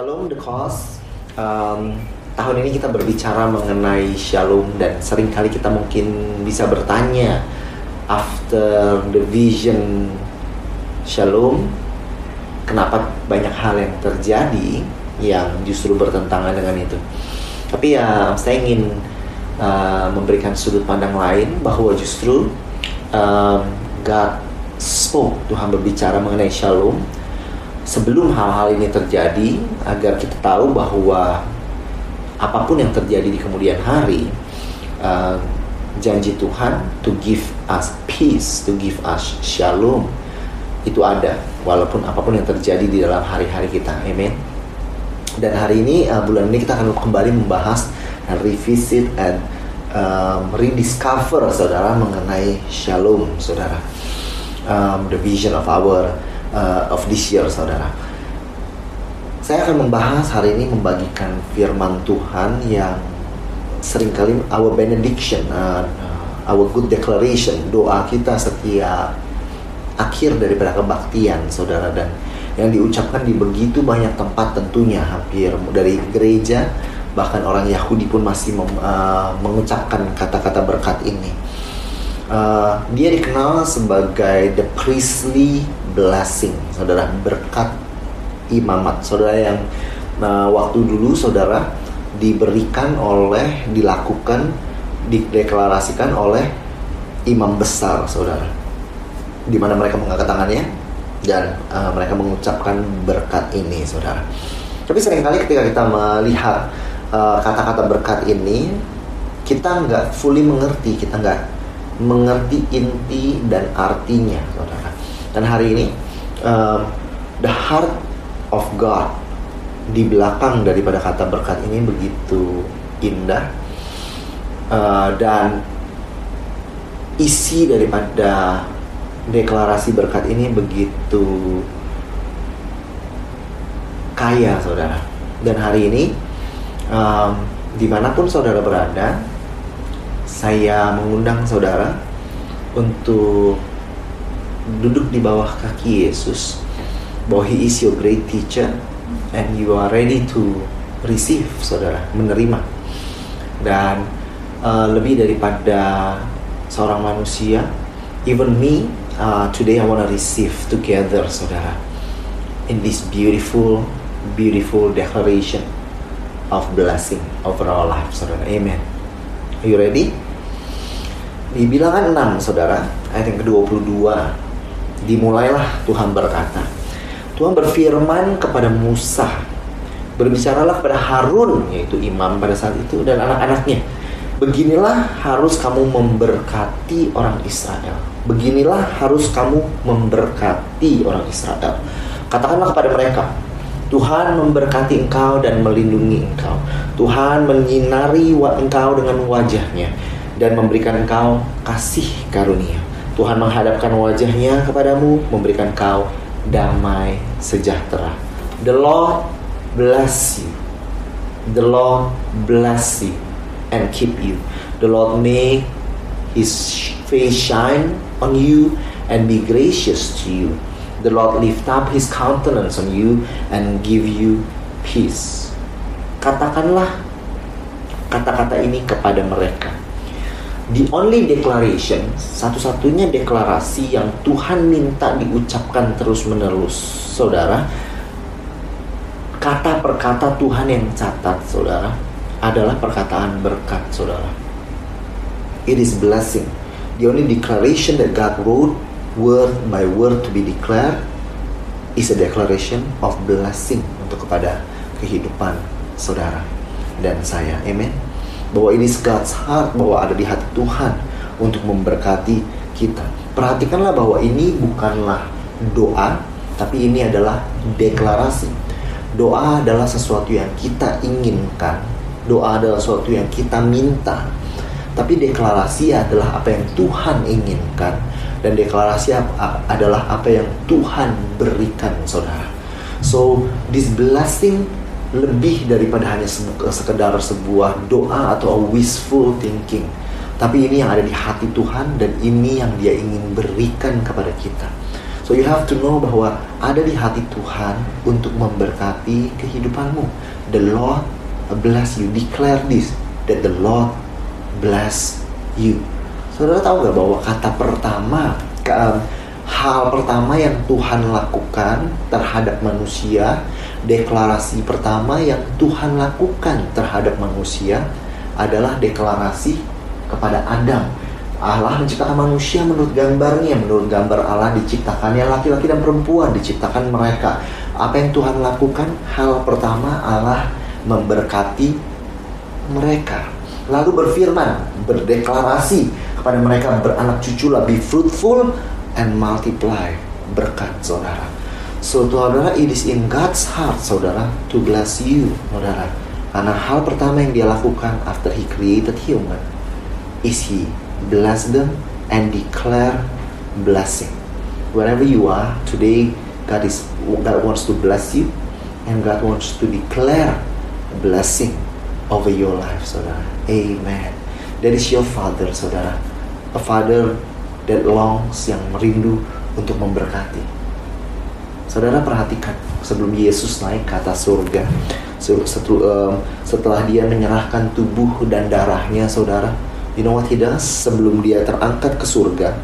Shalom the cause. Um, tahun ini kita berbicara mengenai shalom dan sering kali kita mungkin bisa bertanya after the vision shalom kenapa banyak hal yang terjadi yang justru bertentangan dengan itu. Tapi ya saya ingin uh, memberikan sudut pandang lain bahwa justru um, God spoke Tuhan berbicara mengenai shalom sebelum hal-hal ini terjadi agar kita tahu bahwa apa pun yang terjadi di kemudian hari uh, janji Tuhan to give us peace to give us shalom itu ada walaupun apa pun yang terjadi di dalam hari-hari kita. Amin dan hari ini uh, bulan ini kita akan kembali membahas dan revisit and um, rediscover saudara mengenai shalom saudara. Um, the vision of our uh, of this year, saudara. Saya akan membahas hari ini membagikan firman Tuhan yang sering kali our benediction, uh, our good declaration, doa kita setiap akhir daripada kebaktian, saudara dan yang diucapkan di begitu banyak tempat tentunya hampir dari gereja bahkan orang Yahudi pun masih mem, uh, mengucapkan kata-kata berkat ini. Uh, dia dikenal sebagai the priestly blessing, saudara berkat imamat, saudara yang uh, waktu dulu saudara diberikan oleh, dilakukan, dideklarasikan oleh imam besar, saudara, di mana mereka mengangkat tangannya dan uh, mereka mengucapkan berkat ini, saudara. Tapi sering kali ketika kita melihat kata-kata uh, berkat ini, kita nggak fully mengerti, kita nggak mengerti inti dan artinya, saudara. Dan hari ini, uh, the heart of God di belakang daripada kata berkat ini begitu indah uh, dan isi daripada deklarasi berkat ini begitu kaya, saudara. Dan hari ini, um, di mana pun saudara berada, saya mengundang saudara untuk duduk di bawah kaki Yesus. Bahwa He is your great teacher and you are ready to receive saudara menerima. Dan uh, lebih daripada seorang manusia even me uh, today I want to receive together saudara in this beautiful beautiful declaration of blessing over our lives saudara. Amen. Are you ready? Di bilangan 6, saudara, ayat yang ke-22, dimulailah Tuhan berkata, Tuhan berfirman kepada Musa, berbicaralah kepada Harun, yaitu imam pada saat itu, dan anak-anaknya. Beginilah harus kamu memberkati orang Israel. Beginilah harus kamu memberkati orang Israel. Katakanlah kepada mereka, Tuhan memberkati engkau dan melindungi engkau. Tuhan menyinari engkau dengan wajahnya dan memberikan engkau kasih karunia. Tuhan menghadapkan wajahnya kepadamu, memberikan engkau damai sejahtera. The Lord bless you. The Lord bless you and keep you. The Lord make his face shine on you and be gracious to you the Lord lift up his countenance on you and give you peace. Katakanlah kata-kata ini kepada mereka. The only declaration, satu-satunya deklarasi yang Tuhan minta diucapkan terus-menerus, saudara, kata per kata Tuhan yang catat, saudara, adalah perkataan berkat, saudara. It is blessing. The only declaration that God wrote word by word to be declared is a declaration of blessing untuk kepada kehidupan saudara dan saya. Amen. Bahwa ini God's heart, bahwa ada di hati Tuhan untuk memberkati kita. Perhatikanlah bahwa ini bukanlah doa, tapi ini adalah deklarasi. Doa adalah sesuatu yang kita inginkan. Doa adalah sesuatu yang kita minta. Tapi deklarasi adalah apa yang Tuhan inginkan dan deklarasi adalah apa yang Tuhan berikan, saudara. So, this blessing lebih daripada hanya sekedar sebuah doa atau wishful thinking. Tapi ini yang ada di hati Tuhan dan ini yang dia ingin berikan kepada kita. So you have to know bahwa ada di hati Tuhan untuk memberkati kehidupanmu. The Lord bless you. Declare this that the Lord bless you. Saudara tahu gak bahwa kata pertama ke, hal pertama yang Tuhan lakukan terhadap manusia, deklarasi pertama yang Tuhan lakukan terhadap manusia adalah deklarasi kepada Adam. Allah menciptakan manusia menurut gambarnya, menurut gambar Allah diciptakannya laki-laki dan perempuan, diciptakan mereka. Apa yang Tuhan lakukan? Hal pertama Allah memberkati mereka. Lalu berfirman, berdeklarasi kepada mereka beranak cucu lebih fruitful and multiply berkat saudara. So saudara, it is in God's heart saudara to bless you saudara. Karena hal pertama yang dia lakukan after he created human is he bless them and declare blessing. Wherever you are today, God is God wants to bless you and God wants to declare blessing over your life, saudara. Amen. That is your father, saudara a father that longs yang merindu untuk memberkati. Saudara perhatikan sebelum Yesus naik ke atas surga, setelah dia menyerahkan tubuh dan darahnya, saudara, you know what he does? Sebelum dia terangkat ke surga,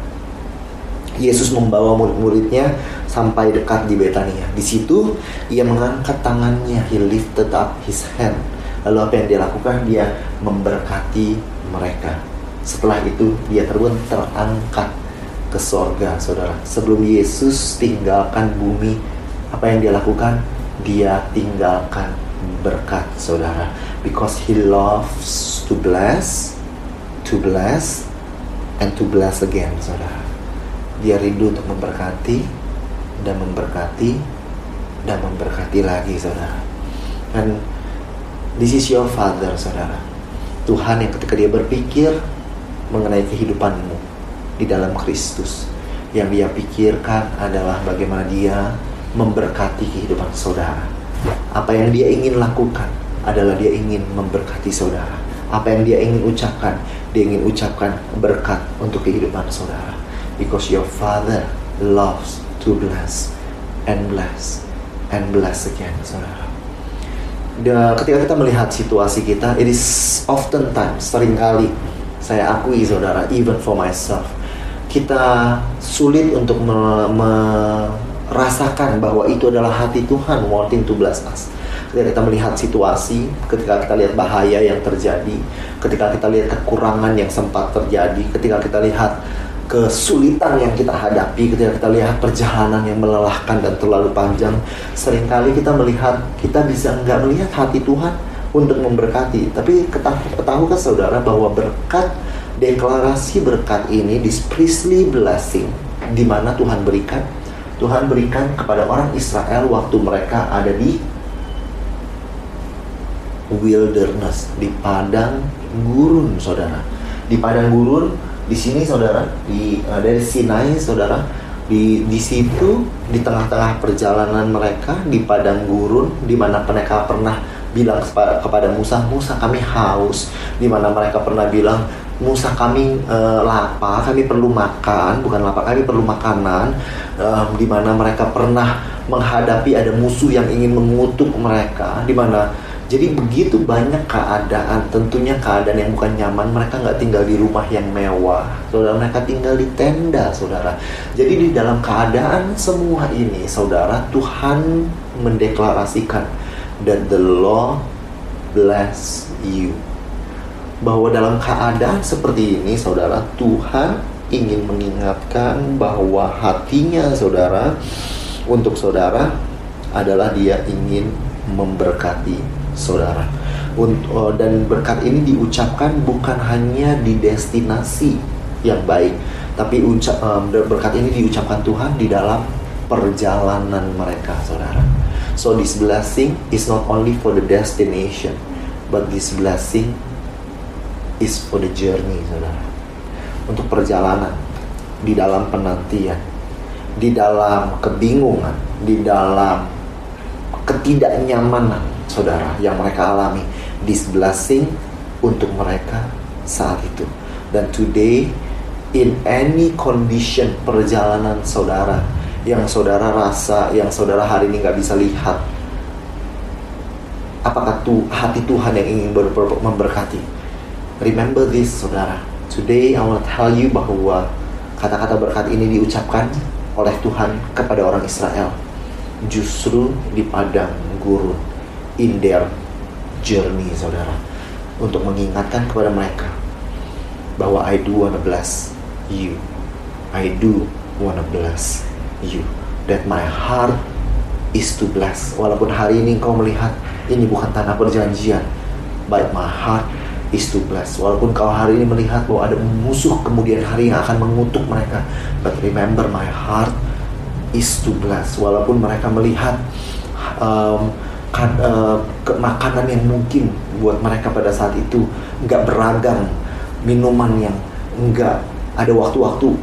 Yesus membawa murid-muridnya sampai dekat di Betania. Di situ ia mengangkat tangannya, he lifted up his hand. Lalu apa yang dia lakukan? Dia memberkati mereka. Setelah itu dia terus terangkat ke sorga, saudara. Sebelum Yesus tinggalkan bumi, apa yang dia lakukan? Dia tinggalkan berkat, saudara. Because he loves to bless, to bless, and to bless again, saudara. Dia rindu untuk memberkati, dan memberkati, dan memberkati lagi, saudara. Dan this is your father, saudara. Tuhan yang ketika dia berpikir mengenai kehidupanmu di dalam Kristus. Yang dia pikirkan adalah bagaimana dia memberkati kehidupan saudara. Apa yang dia ingin lakukan adalah dia ingin memberkati saudara. Apa yang dia ingin ucapkan, dia ingin ucapkan berkat untuk kehidupan saudara. Because your father loves to bless and bless and bless again, saudara. Dan ketika kita melihat situasi kita, it is often times, sering kali saya akui saudara, even for myself, kita sulit untuk merasakan bahwa itu adalah hati Tuhan wanting to bless us. Ketika kita melihat situasi, ketika kita lihat bahaya yang terjadi, ketika kita lihat kekurangan yang sempat terjadi, ketika kita lihat kesulitan yang kita hadapi ketika kita lihat perjalanan yang melelahkan dan terlalu panjang sering kali kita melihat kita bisa nggak melihat hati Tuhan untuk memberkati. Tapi ketahukan saudara bahwa berkat deklarasi berkat ini di priestly blessing di mana Tuhan berikan. Tuhan berikan kepada orang Israel waktu mereka ada di wilderness di padang gurun saudara. Di padang gurun di sini saudara di uh, dari Sinai saudara. Di di situ di tengah-tengah perjalanan mereka di padang gurun di mana mereka pernah bilang kepada Musa, Musa kami haus, di mana mereka pernah bilang Musa kami e, lapar, kami perlu makan, bukan lapar, kami perlu makanan, e, di mana mereka pernah menghadapi ada musuh yang ingin mengutuk mereka, di mana jadi begitu banyak keadaan, tentunya keadaan yang bukan nyaman, mereka nggak tinggal di rumah yang mewah, saudara mereka tinggal di tenda, saudara. Jadi di dalam keadaan semua ini, saudara, Tuhan mendeklarasikan that the Lord bless you. Bahwa dalam keadaan seperti ini, saudara, Tuhan ingin mengingatkan bahwa hatinya saudara untuk saudara adalah dia ingin memberkati saudara. Oh, dan berkat ini diucapkan bukan hanya di destinasi yang baik, tapi berkat ini diucapkan Tuhan di dalam perjalanan mereka, saudara. So this blessing is not only for the destination, but this blessing is for the journey, saudara. Untuk perjalanan di dalam penantian, di dalam kebingungan, di dalam ketidaknyamanan, saudara, yang mereka alami. This blessing untuk mereka saat itu. Dan today, in any condition perjalanan saudara, yang saudara rasa, yang saudara hari ini nggak bisa lihat. Apakah tuh hati Tuhan yang ingin ber memberkati? Remember this, saudara. Today I want tell you bahwa kata-kata berkat ini diucapkan oleh Tuhan kepada orang Israel justru di padang gurun in their journey, saudara, untuk mengingatkan kepada mereka bahwa I do wanna bless you. I do wanna bless you that my heart is to bless. Walaupun hari ini kau melihat ini bukan tanah perjanjian but my heart is to bless. Walaupun kau hari ini melihat bahwa ada musuh kemudian hari yang akan mengutuk mereka but remember my heart is to bless. Walaupun mereka melihat um, kan, uh, ke makanan yang mungkin buat mereka pada saat itu nggak beragam minuman yang nggak ada waktu-waktu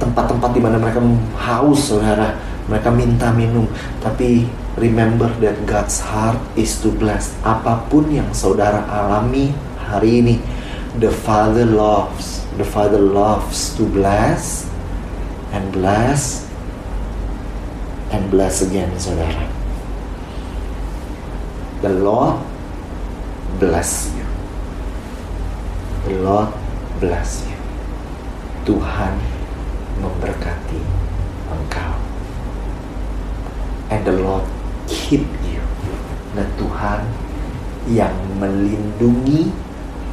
tempat-tempat di mana mereka haus saudara. Mereka minta minum. Tapi remember that God's heart is to bless apa pun yang saudara alami hari ini. The Father loves the Father loves to bless and bless and bless again saudara. The Lord bless you. The Lord bless you. Tuhan memberkati engkau. And the Lord keep you. Dan Tuhan yang melindungi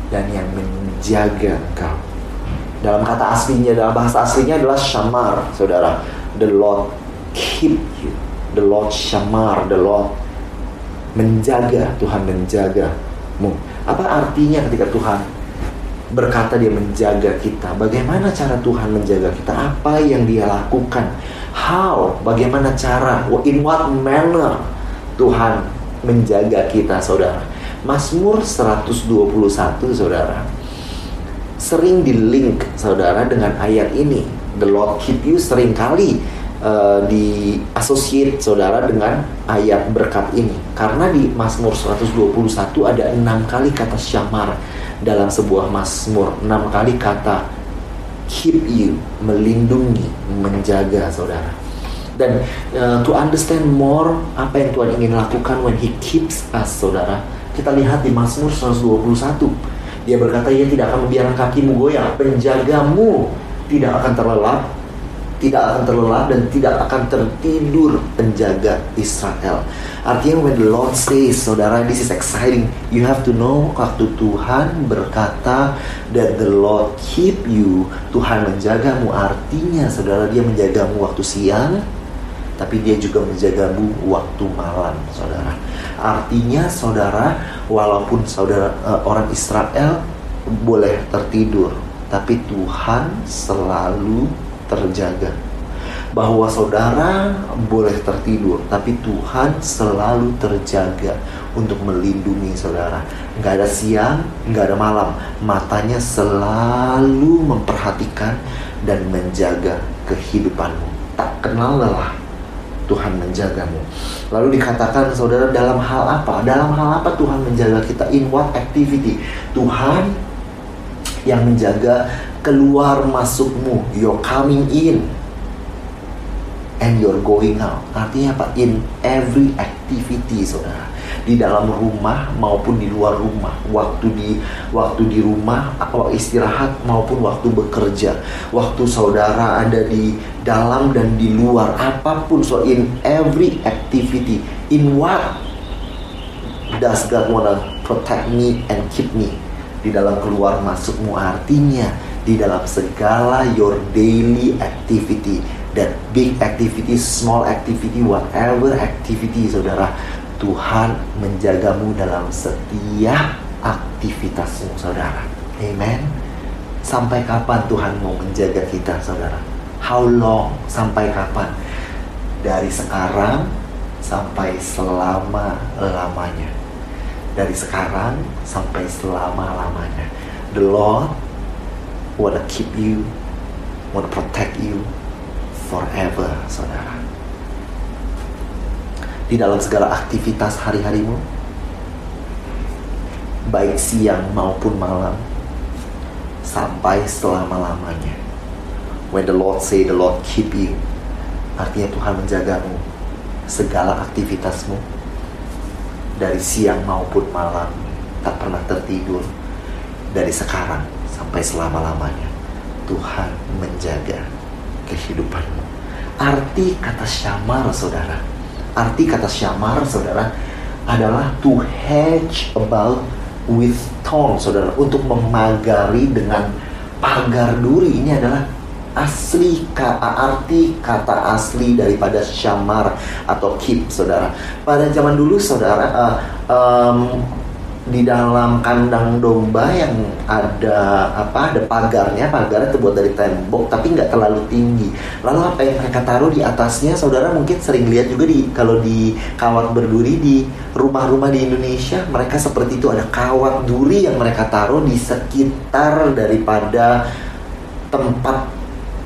dan yang menjaga engkau. Dalam kata aslinya, dalam bahasa aslinya adalah shamar, saudara. The Lord keep you. The Lord shamar, the Lord menjaga, Tuhan menjagamu. Apa artinya ketika Tuhan berkata dia menjaga kita. Bagaimana cara Tuhan menjaga kita? Apa yang dia lakukan? How? Bagaimana cara? In what manner Tuhan menjaga kita, saudara? Mazmur 121, saudara. Sering di link, saudara, dengan ayat ini. The Lord keep you sering kali uh, di associate saudara dengan ayat berkat ini. Karena di Mazmur 121 ada enam kali kata syamar dalam sebuah Mazmur. Enam kali kata keep you melindungi menjaga saudara. Dan uh, to understand more apa yang Tuhan ingin lakukan when He keeps us saudara kita lihat di Mazmur 121 dia berkata ia tidak akan membiarkan kakimu goyang. Penjagamu tidak akan terlelap tidak akan terlelap dan tidak akan tertidur penjaga Israel. Artinya when the Lord says, saudara, this is exciting. You have to know waktu Tuhan berkata that the Lord keep you, Tuhan menjagamu. Artinya, saudara, dia menjagamu waktu siang, tapi dia juga menjagamu waktu malam, saudara. Artinya, saudara, walaupun saudara uh, orang Israel boleh tertidur, tapi Tuhan selalu terjaga. Bahwa saudara boleh tertidur, tapi Tuhan selalu terjaga untuk melindungi saudara. Nggak ada siang, nggak ada malam. Matanya selalu memperhatikan dan menjaga kehidupanmu. Tak kenal lelah Tuhan menjagamu. Lalu dikatakan saudara dalam hal apa? Dalam hal apa Tuhan menjaga kita? In what activity? Tuhan yang menjaga keluar masukmu, you're coming in and you're going out. Artinya apa? In every activity, saudara. Di dalam rumah maupun di luar rumah, waktu di waktu di rumah, atau istirahat maupun waktu bekerja, waktu saudara ada di dalam dan di luar, apa pun. So in every activity, in what does God wanna protect me and keep me? Di dalam keluar masukmu artinya di dalam segala your daily activity. That big activity, small activity, whatever activity saudara Tuhan menjagamu dalam setiap aktivitasmu saudara. Amen. Sampai kapan Tuhan mau menjaga kita saudara? How long? Sampai kapan? Dari sekarang sampai selama-lamanya. Dari sekarang sampai selama-lamanya. The Lord wanna keep you, wanna protect you forever, saudara. Di dalam segala aktivitas hari-harimu, baik siang maupun malam, sampai selama-lamanya. When the Lord say the Lord keep you, artinya Tuhan menjagamu segala aktivitasmu dari siang maupun malam tak pernah tertidur dari sekarang sampai selama-lamanya Tuhan menjaga kehidupanmu. Arti kata syamar saudara. Arti kata syamar saudara adalah to hedge about with thorn saudara. Untuk memagari dengan pagar duri. Ini adalah asli kata arti kata asli daripada syamar atau keep saudara. Pada zaman dulu saudara uh, um, di dalam kandang domba yang ada apa ada pagarnya. Pagarnya terbuat dari tembok tapi nggak terlalu tinggi. Lalu apa yang mereka taruh di atasnya? Saudara mungkin sering lihat juga di kalau di kawat berduri di rumah-rumah di Indonesia mereka seperti itu. Ada kawat duri yang mereka taruh di sekitar daripada tempat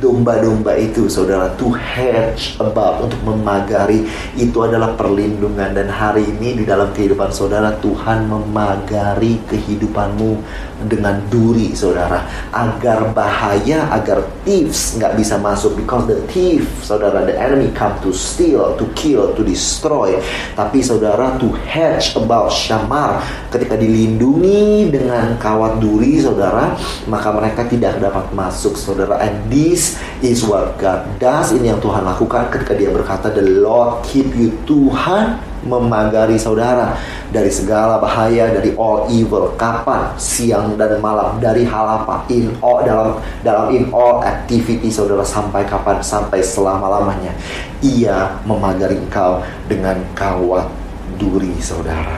domba-domba itu saudara to hedge about untuk memagari itu adalah perlindungan. Dan hari ini di dalam kehidupan saudara Tuhan memagari kehidupanmu dengan duri saudara. Agar bahaya agar thieves nggak bisa masuk because the thief saudara the enemy come to steal to kill to destroy. Tapi saudara to hedge about syamar ketika dilindungi dengan kawat duri saudara maka mereka tidak dapat masuk saudara. And this is what God does. Ini yang Tuhan lakukan ketika dia berkata the Lord keep you. Tuhan memagari saudara dari segala bahaya dari all evil kapan siang dan malam dari hal apa in all dalam dalam in all activity saudara sampai kapan sampai selama lamanya ia memagari engkau dengan kawat duri saudara.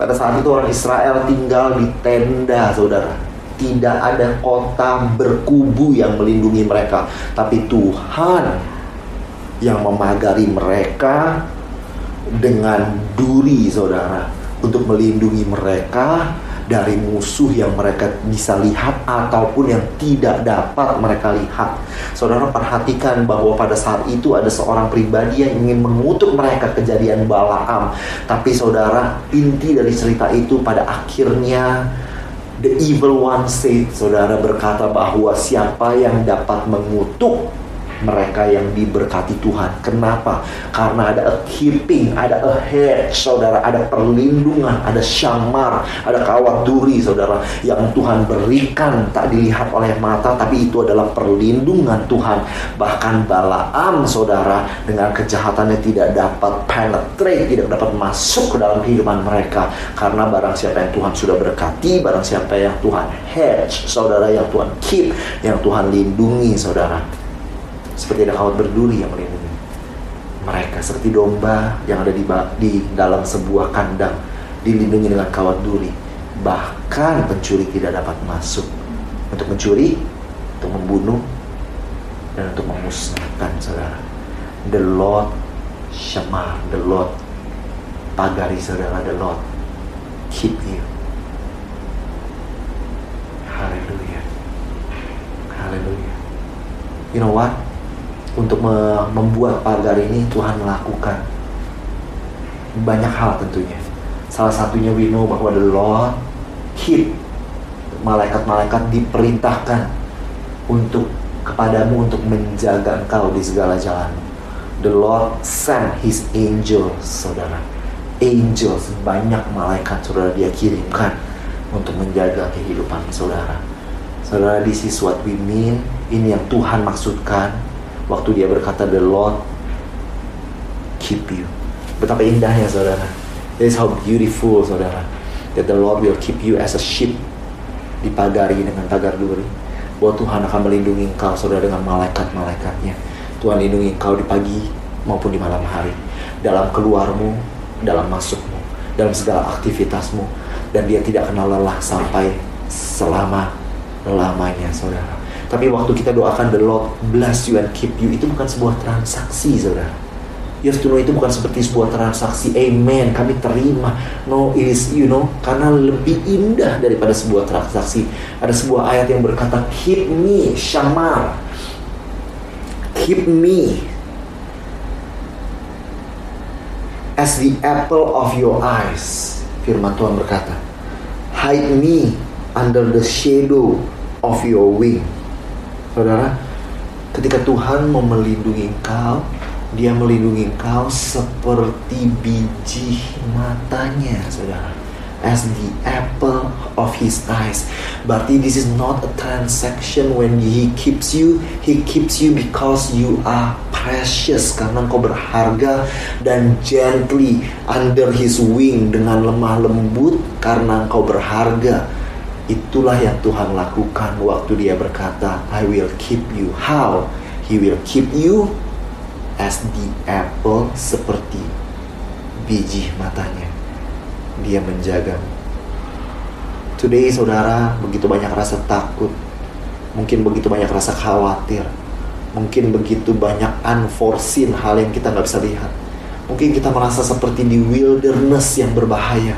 Pada saat itu orang Israel tinggal di tenda saudara tidak ada kota berkubu yang melindungi mereka tapi Tuhan yang memagari mereka dengan duri saudara untuk melindungi mereka dari musuh yang mereka bisa lihat ataupun yang tidak dapat mereka lihat. Saudara perhatikan bahwa pada saat itu ada seorang pribadi yang ingin mengutuk mereka kejadian Balaam. Tapi saudara, inti dari cerita itu pada akhirnya the evil one said, saudara berkata bahwa siapa yang dapat mengutuk mereka yang diberkati Tuhan. Kenapa? Karena ada a keeping, ada a hedge, saudara, ada perlindungan, ada syamar, ada kawat duri, saudara, yang Tuhan berikan tak dilihat oleh mata, tapi itu adalah perlindungan Tuhan. Bahkan Balaam, saudara, dengan kejahatannya tidak dapat penetrate, tidak dapat masuk ke dalam kehidupan mereka, karena barang siapa yang Tuhan sudah berkati, barang siapa yang Tuhan hedge, saudara, yang Tuhan keep, yang Tuhan lindungi, saudara seperti ada kawat berduri yang melindungi. Mereka seperti domba yang ada di, di dalam sebuah kandang dilindungi dengan kawat duri. Bahkan pencuri tidak dapat masuk. Untuk mencuri untuk membunuh dan untuk memusnahkan saudara. The Lord Shema the Lord pagari saudara the Lord keep you. Haleluya haleluya you know what untuk membuat pagar ini Tuhan melakukan banyak hal tentunya. Salah satunya we know bahwa the Lord keep malaikat-malaikat diperintahkan untuk kepadamu untuk menjaga engkau di segala jalan. The Lord send His angels, saudara. Angels, banyak malaikat saudara dia kirimkan untuk menjaga kehidupan saudara. Saudara, this is what we mean. Ini yang Tuhan maksudkan waktu dia berkata the Lord keep you. Betapa indahnya saudara. This is how beautiful saudara. That the Lord will keep you as a sheep dipagari dengan pagar duri. Bahwa Tuhan akan melindungi engkau saudara dengan malaikat-malaikatnya. Tuhan lindungi engkau di pagi maupun di malam hari. Dalam keluarmu dalam masukmu dalam segala aktivitasmu. Dan dia tidak kenal lelah sampai selama lamanya saudara tapi waktu kita doakan the Lord bless you and keep you itu bukan sebuah transaksi saudara. Have to know itu bukan seperti sebuah transaksi. Amen. Kami terima. No, it is you know karena lebih indah daripada sebuah transaksi. Ada sebuah ayat yang berkata, "Keep me, Shamar. Keep me as the apple of your eyes." Firman Tuhan berkata, "Hide me under the shadow of your wing." Saudara, ketika Tuhan mau melindungi engkau, dia melindungi engkau seperti biji matanya, saudara. As the apple of his eyes. Berarti this is not a transaction when he keeps you. He keeps you because you are precious. Karena engkau berharga dan gently under his wing dengan lemah lembut karena engkau berharga. Itulah yang Tuhan lakukan waktu dia berkata, I will keep you. How? He will keep you as the apple seperti biji matanya. Dia menjaga. Today saudara begitu banyak rasa takut. Mungkin begitu banyak rasa khawatir. Mungkin begitu banyak unforeseen hal yang kita nggak bisa lihat. Mungkin kita merasa seperti di wilderness yang berbahaya.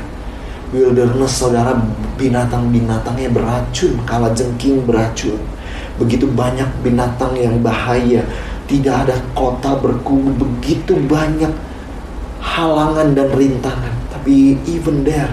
Wilderness saudara binatang-binatangnya beracun, kala jengking beracun. Begitu banyak binatang yang bahaya, tidak ada kota berkubu begitu banyak halangan dan rintangan. Tapi even there,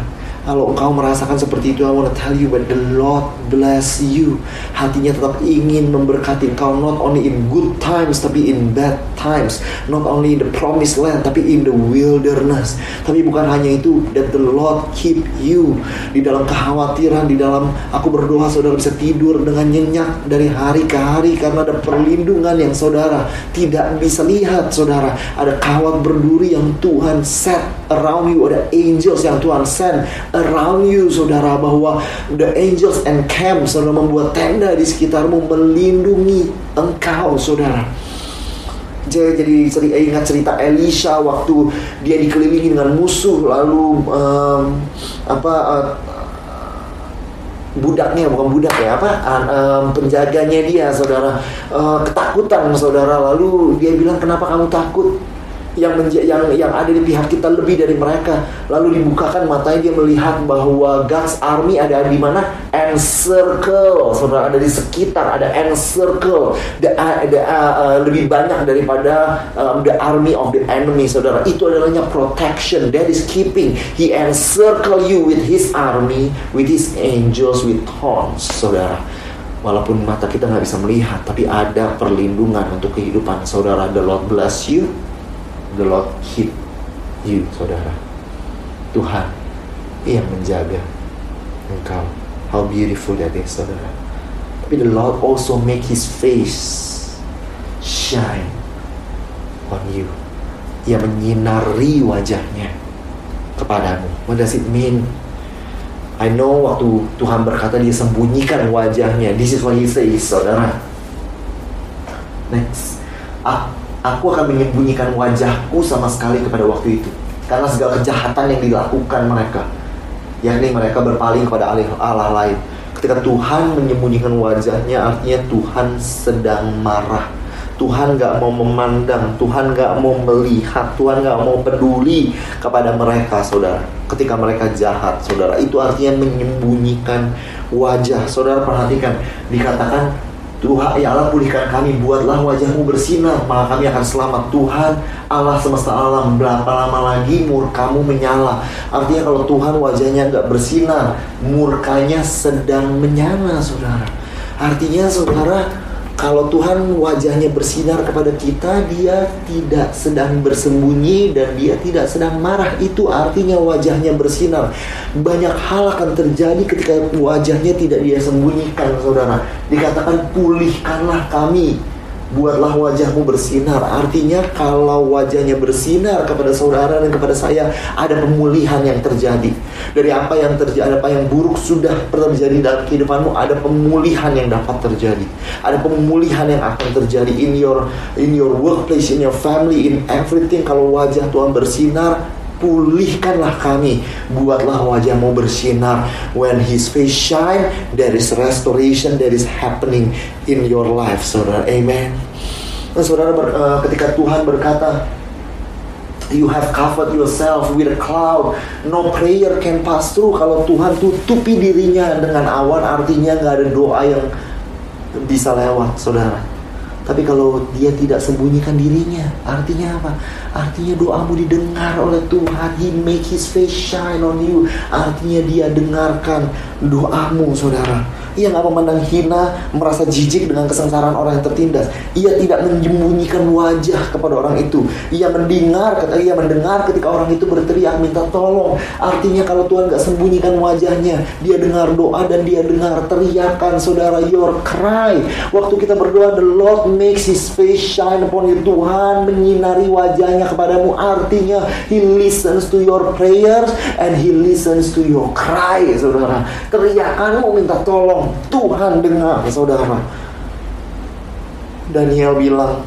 kalau engkau merasakan seperti itu, I want to tell you that the Lord bless you. Hatinya tetap ingin memberkati engkau not only in good times tapi in bad times. Not only in the promised land tapi in the wilderness. Tapi bukan hanya itu, that the Lord keep you di dalam kekhawatiran, di dalam aku berdoa saudara bisa tidur dengan nyenyak dari hari ke hari karena ada perlindungan yang saudara tidak bisa lihat saudara. Ada kawat berduri yang Tuhan set around you, ada angels yang Tuhan send around you saudara bahwa the angels and camp saudara membuat tenda di sekitarmu melindungi engkau saudara. Jadi, jadi sering ingat cerita Elisha waktu dia dikelilingi dengan musuh lalu um, apa uh, budaknya bukan budak ya apa um, penjaganya dia saudara. Uh, ketakutan saudara lalu dia bilang kenapa kamu takut yang yang yang ada di pihak kita lebih dari mereka. Lalu dibukakan matanya dia melihat bahwa God's army ada di mana? Encircle, saudara ada di sekitar, ada encircle, the, uh, the, uh, uh, lebih banyak daripada um, the army of the enemy, saudara. Itu adalahnya protection, that is keeping. He encircle you with his army, with his angels, with horns, saudara. Walaupun mata kita nggak bisa melihat, tapi ada perlindungan untuk kehidupan saudara. The Lord bless you the Lord keep you, saudara. Tuhan yang menjaga engkau. How beautiful that is, saudara. Tapi the Lord also make His face shine on you. Ia menyinari wajahnya kepadamu. What does it mean? I know waktu Tuhan berkata dia sembunyikan wajahnya. This is what he says, saudara. Next. Ah, aku akan menyembunyikan wajahku sama sekali kepada waktu itu. Karena segala kejahatan yang dilakukan mereka yakni mereka berpaling kepada Allah lain. Ketika Tuhan menyembunyikan wajahnya artinya Tuhan sedang marah. Tuhan gak mau memandang Tuhan gak mau melihat Tuhan gak mau peduli kepada mereka saudara. Ketika mereka jahat saudara. Itu artinya menyembunyikan wajah. Saudara perhatikan. Dikatakan Tuhan, ya Allah pulihkan kami, buatlah wajahmu bersinar, maka kami akan selamat. Tuhan, Allah semesta alam, berapa lama lagi murkamu menyala? Artinya kalau Tuhan wajahnya nggak bersinar, murkanya sedang menyala, saudara. Artinya, saudara, kalau Tuhan wajahnya bersinar kepada kita, Dia tidak sedang bersembunyi dan Dia tidak sedang marah. Itu artinya wajahnya bersinar. Banyak hal akan terjadi ketika wajahnya tidak dia sembunyikan, saudara. Dikatakan pulihkanlah kami buatlah wajahmu bersinar. Artinya kalau wajahnya bersinar kepada saudara dan kepada saya ada pemulihan yang terjadi. Dari apa yang terjadi, apa yang buruk sudah terjadi dalam kehidupanmu, ada pemulihan yang dapat terjadi. Ada pemulihan yang akan terjadi in your in your workplace, in your family, in everything. Kalau wajah Tuhan bersinar, pulihkanlah kami buatlah wajahmu bersinar when his face shine there is restoration that is happening in your life saudara amen nah, saudara ber, uh, ketika Tuhan berkata You have covered yourself with a cloud. No prayer can pass through. Kalau Tuhan tutupi dirinya dengan awan, artinya nggak ada doa yang bisa lewat, saudara. Tapi kalau dia tidak sembunyikan dirinya, artinya apa? Artinya doamu didengar oleh Tuhan. He make his face shine on you. Artinya dia dengarkan doamu, saudara. Ia nggak memandang hina, merasa jijik dengan kesengsaraan orang yang tertindas. Ia tidak menyembunyikan wajah kepada orang itu. Ia mendengar, kata ia mendengar ketika orang itu berteriak minta tolong. Artinya kalau Tuhan nggak sembunyikan wajahnya, dia dengar doa dan dia dengar teriakan saudara your cry. Waktu kita berdoa, the Lord makes His face shine upon you. Tuhan menyinari wajahnya kepadamu. Artinya He listens to your prayers and He listens to your cry, saudara. Teriakanmu minta tolong. Tuhan dengar saudara. Daniel bilang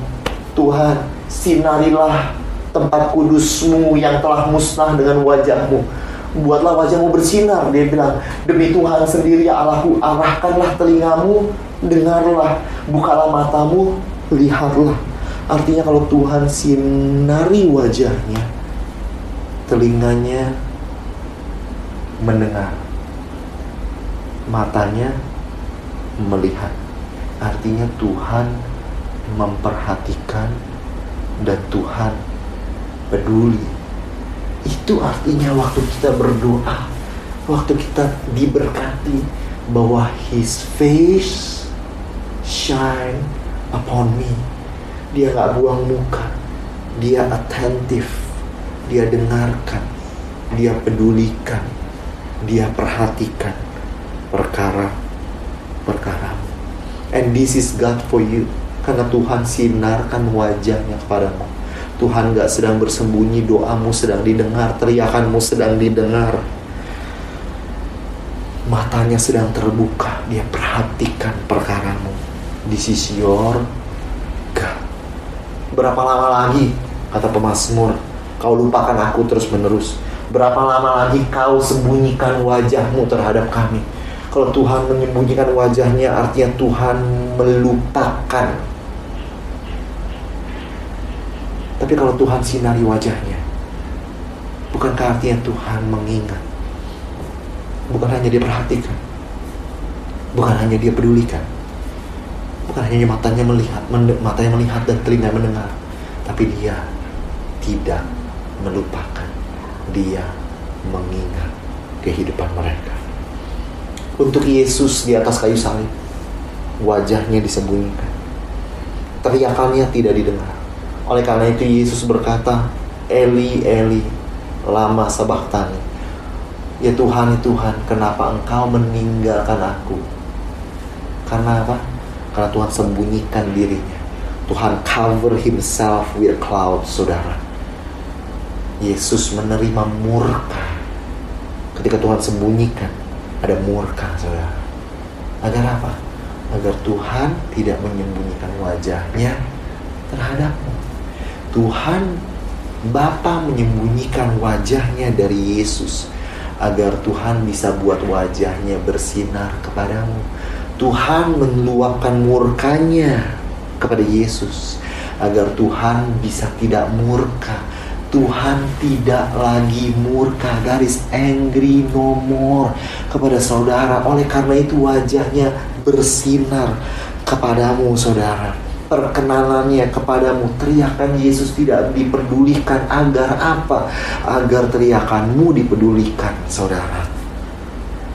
Tuhan sinarilah tempat kudusmu yang telah musnah dengan wajahmu. Buatlah wajahmu bersinar Dia bilang. Demi Tuhan sendiri ya Allahku Arahkanlah telingamu Dengarlah. Bukalah matamu Lihatlah Artinya kalau Tuhan sinari wajahnya Telinganya Mendengar Matanya melihat. Artinya Tuhan memperhatikan dan Tuhan peduli. Itu artinya waktu kita berdoa, waktu kita diberkati bahwa His face shine upon me. Dia nggak buang muka, dia attentif, dia dengarkan, dia pedulikan, dia perhatikan perkara perkaramu. And this is God for you. Karena Tuhan sinarkan wajahnya kepadamu. Tuhan gak sedang bersembunyi, doamu sedang didengar, teriakanmu sedang didengar. Matanya sedang terbuka, dia perhatikan perkaramu. This is your. Berapa lama lagi, kata pemazmur, kau lupakan aku terus menerus. Berapa lama lagi kau sembunyikan wajahmu terhadap kami kalau Tuhan menyembunyikan wajahnya artinya Tuhan melupakan. Tapi kalau Tuhan sinari wajahnya, bukankah artinya Tuhan mengingat? Bukan hanya dia perhatikan, bukan hanya dia pedulikan, bukan hanya matanya melihat, matanya melihat dan telinga mendengar, tapi dia tidak melupakan, dia mengingat kehidupan mereka untuk Yesus di atas kayu salib. Wajahnya disembunyikan. Teriakannya tidak didengar. Oleh karena itu Yesus berkata, Eli, Eli, lama sabaktani. Ya Tuhan, ya Tuhan, kenapa engkau meninggalkan aku? Karena apa? Karena Tuhan sembunyikan dirinya. Tuhan cover himself with cloud, saudara. Yesus menerima murka ketika Tuhan sembunyikan ada murka saudara agar apa agar Tuhan tidak menyembunyikan wajahnya terhadapmu Tuhan Bapa menyembunyikan wajahnya dari Yesus agar Tuhan bisa buat wajahnya bersinar kepadamu. Tuhan meluapkan murkanya kepada Yesus agar Tuhan bisa tidak murka. Tuhan tidak lagi murka. Garis angry no more kepada saudara. Oleh karena itu wajahnya bersinar kepadamu saudara. Perkenanannya kepadamu teriakan Yesus tidak diperdulikan agar apa? Agar teriakanmu dipedulikan saudara.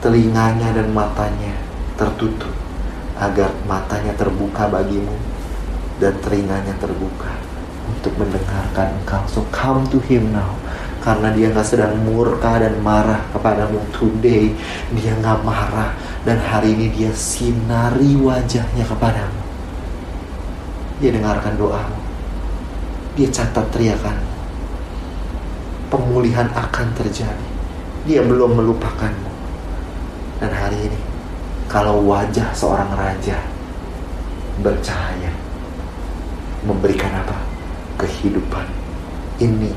Telinganya dan matanya tertutup agar matanya terbuka bagimu dan telinganya terbuka untuk mendengarkan engkau. So come to him now. Karena dia nggak sedang murka dan marah kepadamu today. Dia nggak marah. Dan hari ini dia sinari wajahnya kepadamu. Dia dengarkan doamu. Dia catat teriakan. Pemulihan akan terjadi. Dia belum melupakanmu. Dan hari ini, kalau wajah seorang raja bercahaya, memberikan apa? kehidupan ini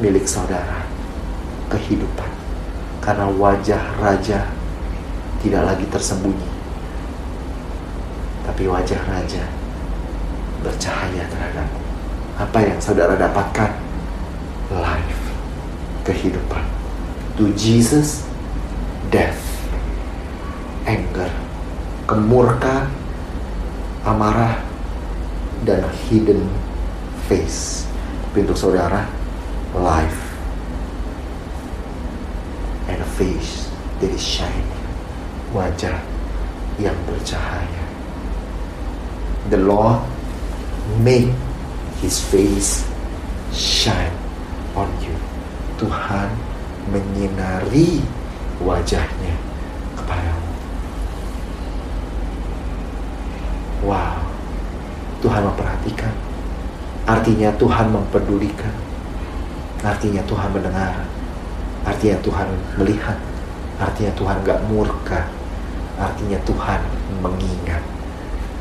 milik saudara kehidupan karena wajah raja tidak lagi tersembunyi tapi wajah raja bercahaya terhadapmu apa yang saudara dapatkan life. Kehidupan. To Jesus, death. Anger. Kemurka, amarah, dan hidden face. Tapi untuk saudara, life. And a face that is shining. Wajah yang bercahaya. The Lord make His face shine on you. Tuhan menyinari wajahnya kepadamu. Wow, Tuhan memperhatikan. Artinya Tuhan mempedulikan. Artinya Tuhan mendengar. Artinya Tuhan melihat. Artinya Tuhan gak murka. Artinya Tuhan mengingat.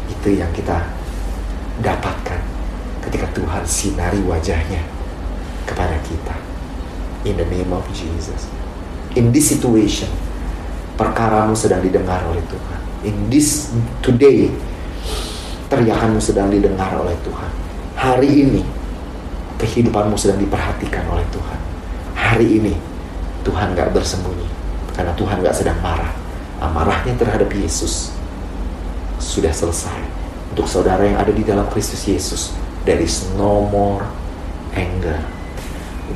Itu yang kita dapatkan ketika Tuhan sinari wajahnya kepada kita. In the name of Jesus. In this situation, perkaramu sedang didengar oleh Tuhan. In this today, teriakanmu sedang didengar oleh Tuhan. Hari ini, kehidupanmu sedang diperhatikan oleh Tuhan. Hari ini, Tuhan gak bersembunyi. Karena Tuhan gak sedang marah. Amarahnya terhadap Yesus sudah selesai. Untuk saudara yang ada di dalam Kristus Yesus, there is no more anger.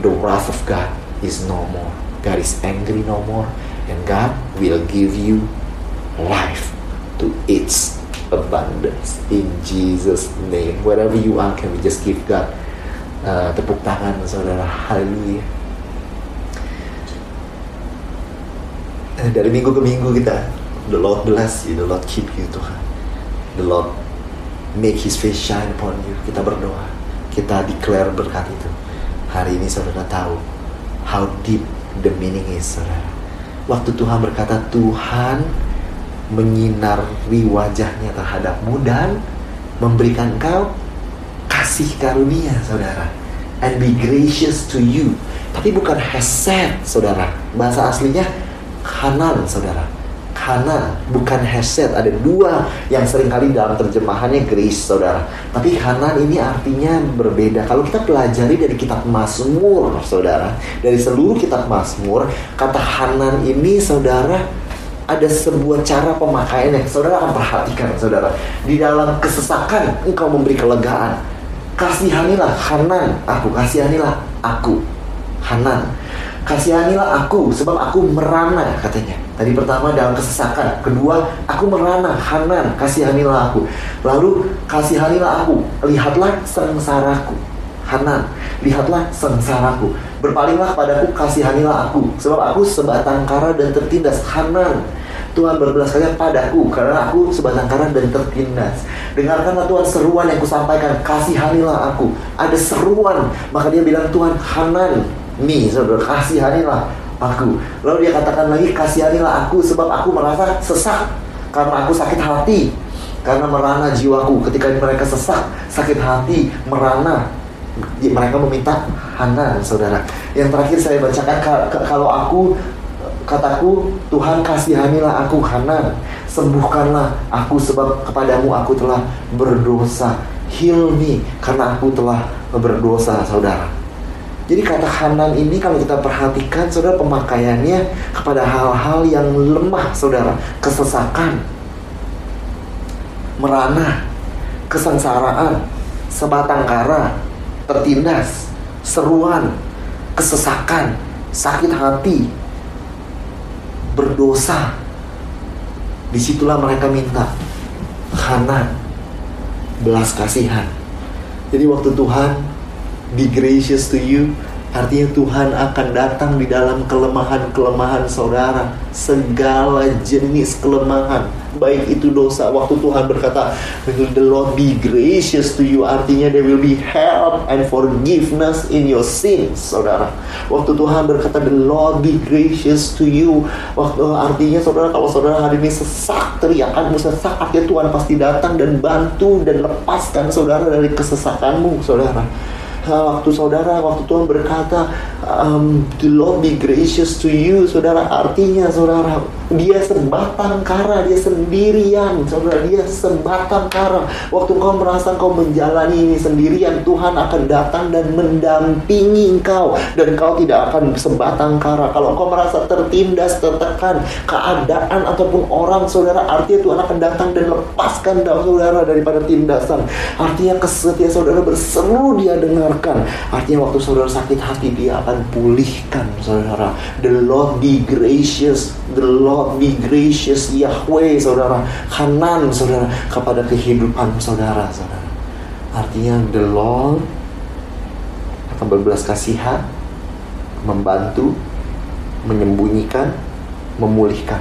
The wrath of God is no more. God is angry no more. And God will give you life to its abundance. In Jesus' name. Wherever you are, can we just give God uh, tepuk tangan saudara. Haleluya. Eh, Dari minggu ke minggu kita, the Lord bless you, the Lord keep you Tuhan. The Lord make His face shine upon you. Kita berdoa, kita declare berkat itu. Hari ini saudara tahu how deep the meaning is, saudara. Waktu Tuhan berkata, Tuhan menyinari wajahnya terhadapmu dan memberikan kau kasih karunia, saudara. And be gracious to you. Tapi bukan hesed, saudara. Bahasa aslinya kanan, saudara. Kanan, bukan hesed. Ada dua yang sering kali dalam terjemahannya grace, saudara. Tapi kanan ini artinya berbeda. Kalau kita pelajari dari kitab Mazmur, saudara. Dari seluruh kitab Mazmur, kata kanan ini, saudara, ada sebuah cara pemakaiannya. Saudara akan perhatikan, saudara. Di dalam kesesakan, engkau memberi kelegaan. Kasihanilah Hanan, aku kasihanilah aku. Hanan. Kasihanilah aku sebab aku merana katanya. Tadi pertama dalam kesesakan, kedua aku merana, Hanan, kasihanilah aku. Lalu kasihanilah aku, lihatlah sengsaraku. Hanan, lihatlah sengsaraku. Berpalinglah padaku, kasihanilah aku, sebab aku sebatang kara dan tertindas. Hanan, Tuhan berbelas kasihan padaku karena aku sebatang kara dan tertindas. Dengarkanlah Tuhan seruan yang kusampaikan, kasihanilah aku. Ada seruan, maka dia bilang Tuhan Hanan, nih saudara kasihanilah aku. Lalu dia katakan lagi kasihanilah aku sebab aku merasa sesak karena aku sakit hati karena merana jiwaku ketika mereka sesak sakit hati merana mereka meminta Hanan saudara. Yang terakhir saya bacakan kalau aku kataku Tuhan kasihanilah aku Hanan sembuhkanlah aku sebab kepadamu aku telah berdosa. Heal me karena aku telah berdosa saudara. Jadi kata Hanan ini kalau kita perhatikan saudara pemakaiannya kepada hal-hal yang lemah saudara. Kesesakan merana kesengsaraan sebatang kara tertindas seruan kesesakan sakit hati berdosa. Di situlah mereka minta Hanan belas kasihan. Jadi waktu Tuhan be gracious to you, artinya Tuhan akan datang di dalam kelemahan-kelemahan saudara, segala jenis kelemahan, baik itu dosa. Waktu Tuhan berkata, "The Lord be gracious to you," artinya there will be help and forgiveness in your sins, saudara. Waktu Tuhan berkata, "The Lord be gracious to you," waktu artinya saudara kalau saudara hari ini sesak teriakanmu sesak, artinya Tuhan pasti datang dan bantu dan lepaskan saudara dari kesesakanmu, saudara waktu saudara waktu Tuhan berkata um, the Lord be gracious to you saudara artinya saudara Dia sebatang kara, dia sendirian, saudara. Dia sebatang kara. Waktu kau merasa kau menjalani ini sendirian, Tuhan akan datang dan mendampingi engkau. Dan kau tidak akan sebatang kara. Kalau kau merasa tertindas, tertekan, keadaan ataupun orang, saudara, artinya Tuhan akan datang dan lepaskan saudara daripada tindasan. Artinya kesetia saudara berseru dia dengarkan. Artinya waktu saudara sakit hati, dia akan pulihkan, saudara. The Lord be gracious. The Lord be gracious. Yahweh, saudara. Kanan, saudara. Kepada kehidupan saudara, saudara. Artinya the Lord akan berbelas kasihan, membantu, menyembunyikan, memulihkan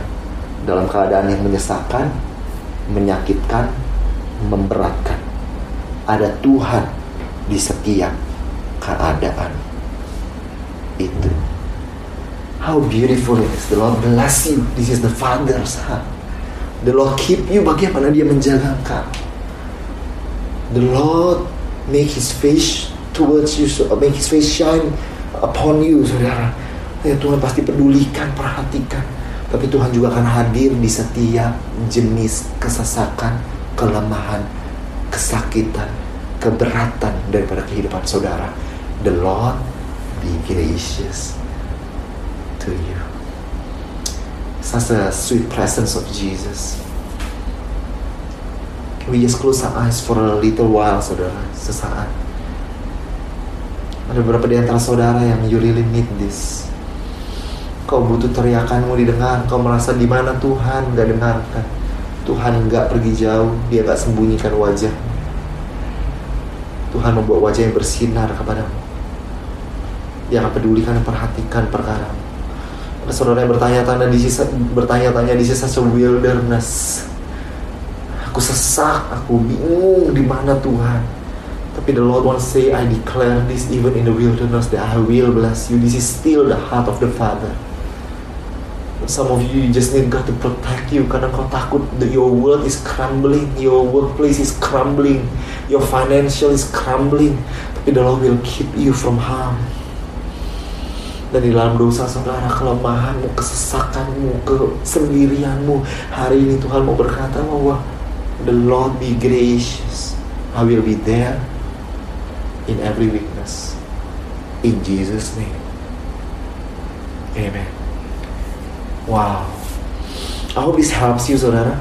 dalam keadaan yang menyesakan, menyakitkan, memberatkan. Ada Tuhan di setiap keadaan itu. How beautiful it is. The Lord bless you. This is the Father's heart. The Lord keep you. Bagaimana dia menjaga engkau. The Lord make His face towards you, so make His face shine upon you, saudara. Ya Tuhan pasti pedulikan, perhatikan. Tapi Tuhan juga akan hadir di setiap jenis kesesakan, kelemahan, kesakitan, keberatan daripada kehidupan saudara. The Lord be gracious to you. Such a sweet presence of Jesus. Can we just close our eyes for a little while, saudara? Sesaat. Ada beberapa di antara saudara yang you really need this. Kau butuh teriakanmu didengar, kau merasa di mana Tuhan gak dengarkan. Tuhan gak pergi jauh, dia gak sembunyikan wajah. Tuhan membuat wajah yang bersinar kepadamu. Dia akan pedulikan dan perhatikan perkara. Saudara bertanya-tanya di sisa bertanya-tanya di sisa wilderness. Aku sesak, aku bingung di mana Tuhan. Tapi the Lord wants to say, I declare this even in the wilderness that I will bless you. This is still the heart of the Father. Some of you, you just need God to protect you karena kau takut that your world is crumbling, your workplace is crumbling, your financial is crumbling. Tapi the Lord will keep you from harm. Dan di dalam dosa saudara, kelemahanmu, kesesakanmu, kesendirianmu, hari ini Tuhan mau berkata bahwa the Lord be gracious. I will be there in every weakness. In Jesus' name. Amen. Wow. I hope this helps you saudara.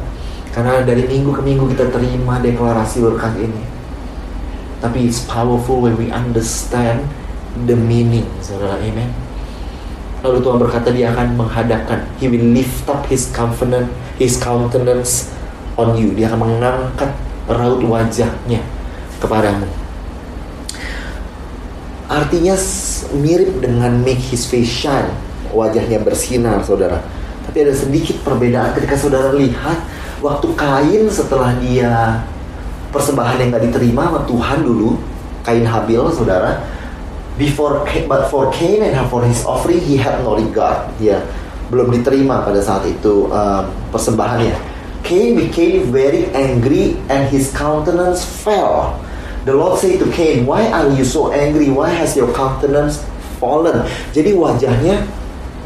Karena dari minggu ke minggu kita terima deklarasi berkat ini. Tapi it's powerful when we understand the meaning, saudara. Amen. Lalu Tuhan berkata dia akan menghadapkan. He will lift up his covenant, his countenance on you. Dia akan mengangkat raut wajahnya kepadamu. Artinya mirip dengan make his face shine. Wajahnya bersinar, saudara. Tapi ada sedikit perbedaan ketika saudara lihat waktu Kain setelah dia persembahan yang gak diterima sama Tuhan dulu, Kain Habil, saudara. Before but for Cain and for his offering he had no regard. Ya, belum diterima pada saat itu um, persembahannya. Cain became very angry and his countenance fell. The Lord said to Cain, Why are you so angry? Why has your countenance fallen? Jadi wajahnya